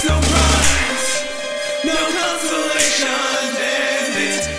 There's no prize, no consolation, and it's